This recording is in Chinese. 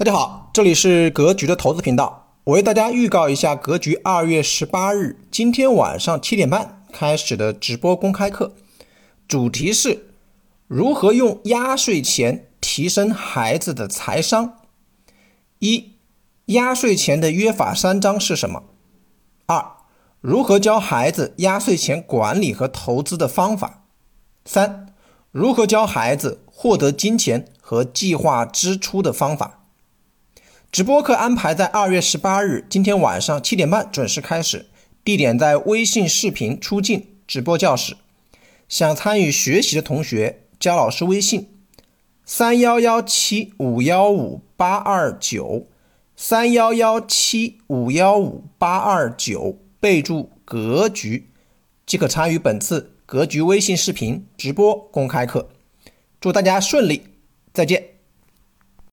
大家好，这里是格局的投资频道。我为大家预告一下，格局二月十八日今天晚上七点半开始的直播公开课，主题是如何用压岁钱提升孩子的财商。一、压岁钱的约法三章是什么？二、如何教孩子压岁钱管理和投资的方法？三、如何教孩子获得金钱和计划支出的方法？直播课安排在二月十八日今天晚上七点半准时开始，地点在微信视频出镜直播教室。想参与学习的同学，加老师微信：三幺幺七五幺五八二九，三幺幺七五幺五八二九，备注“格局”，即可参与本次格局微信视频直播公开课。祝大家顺利，再见。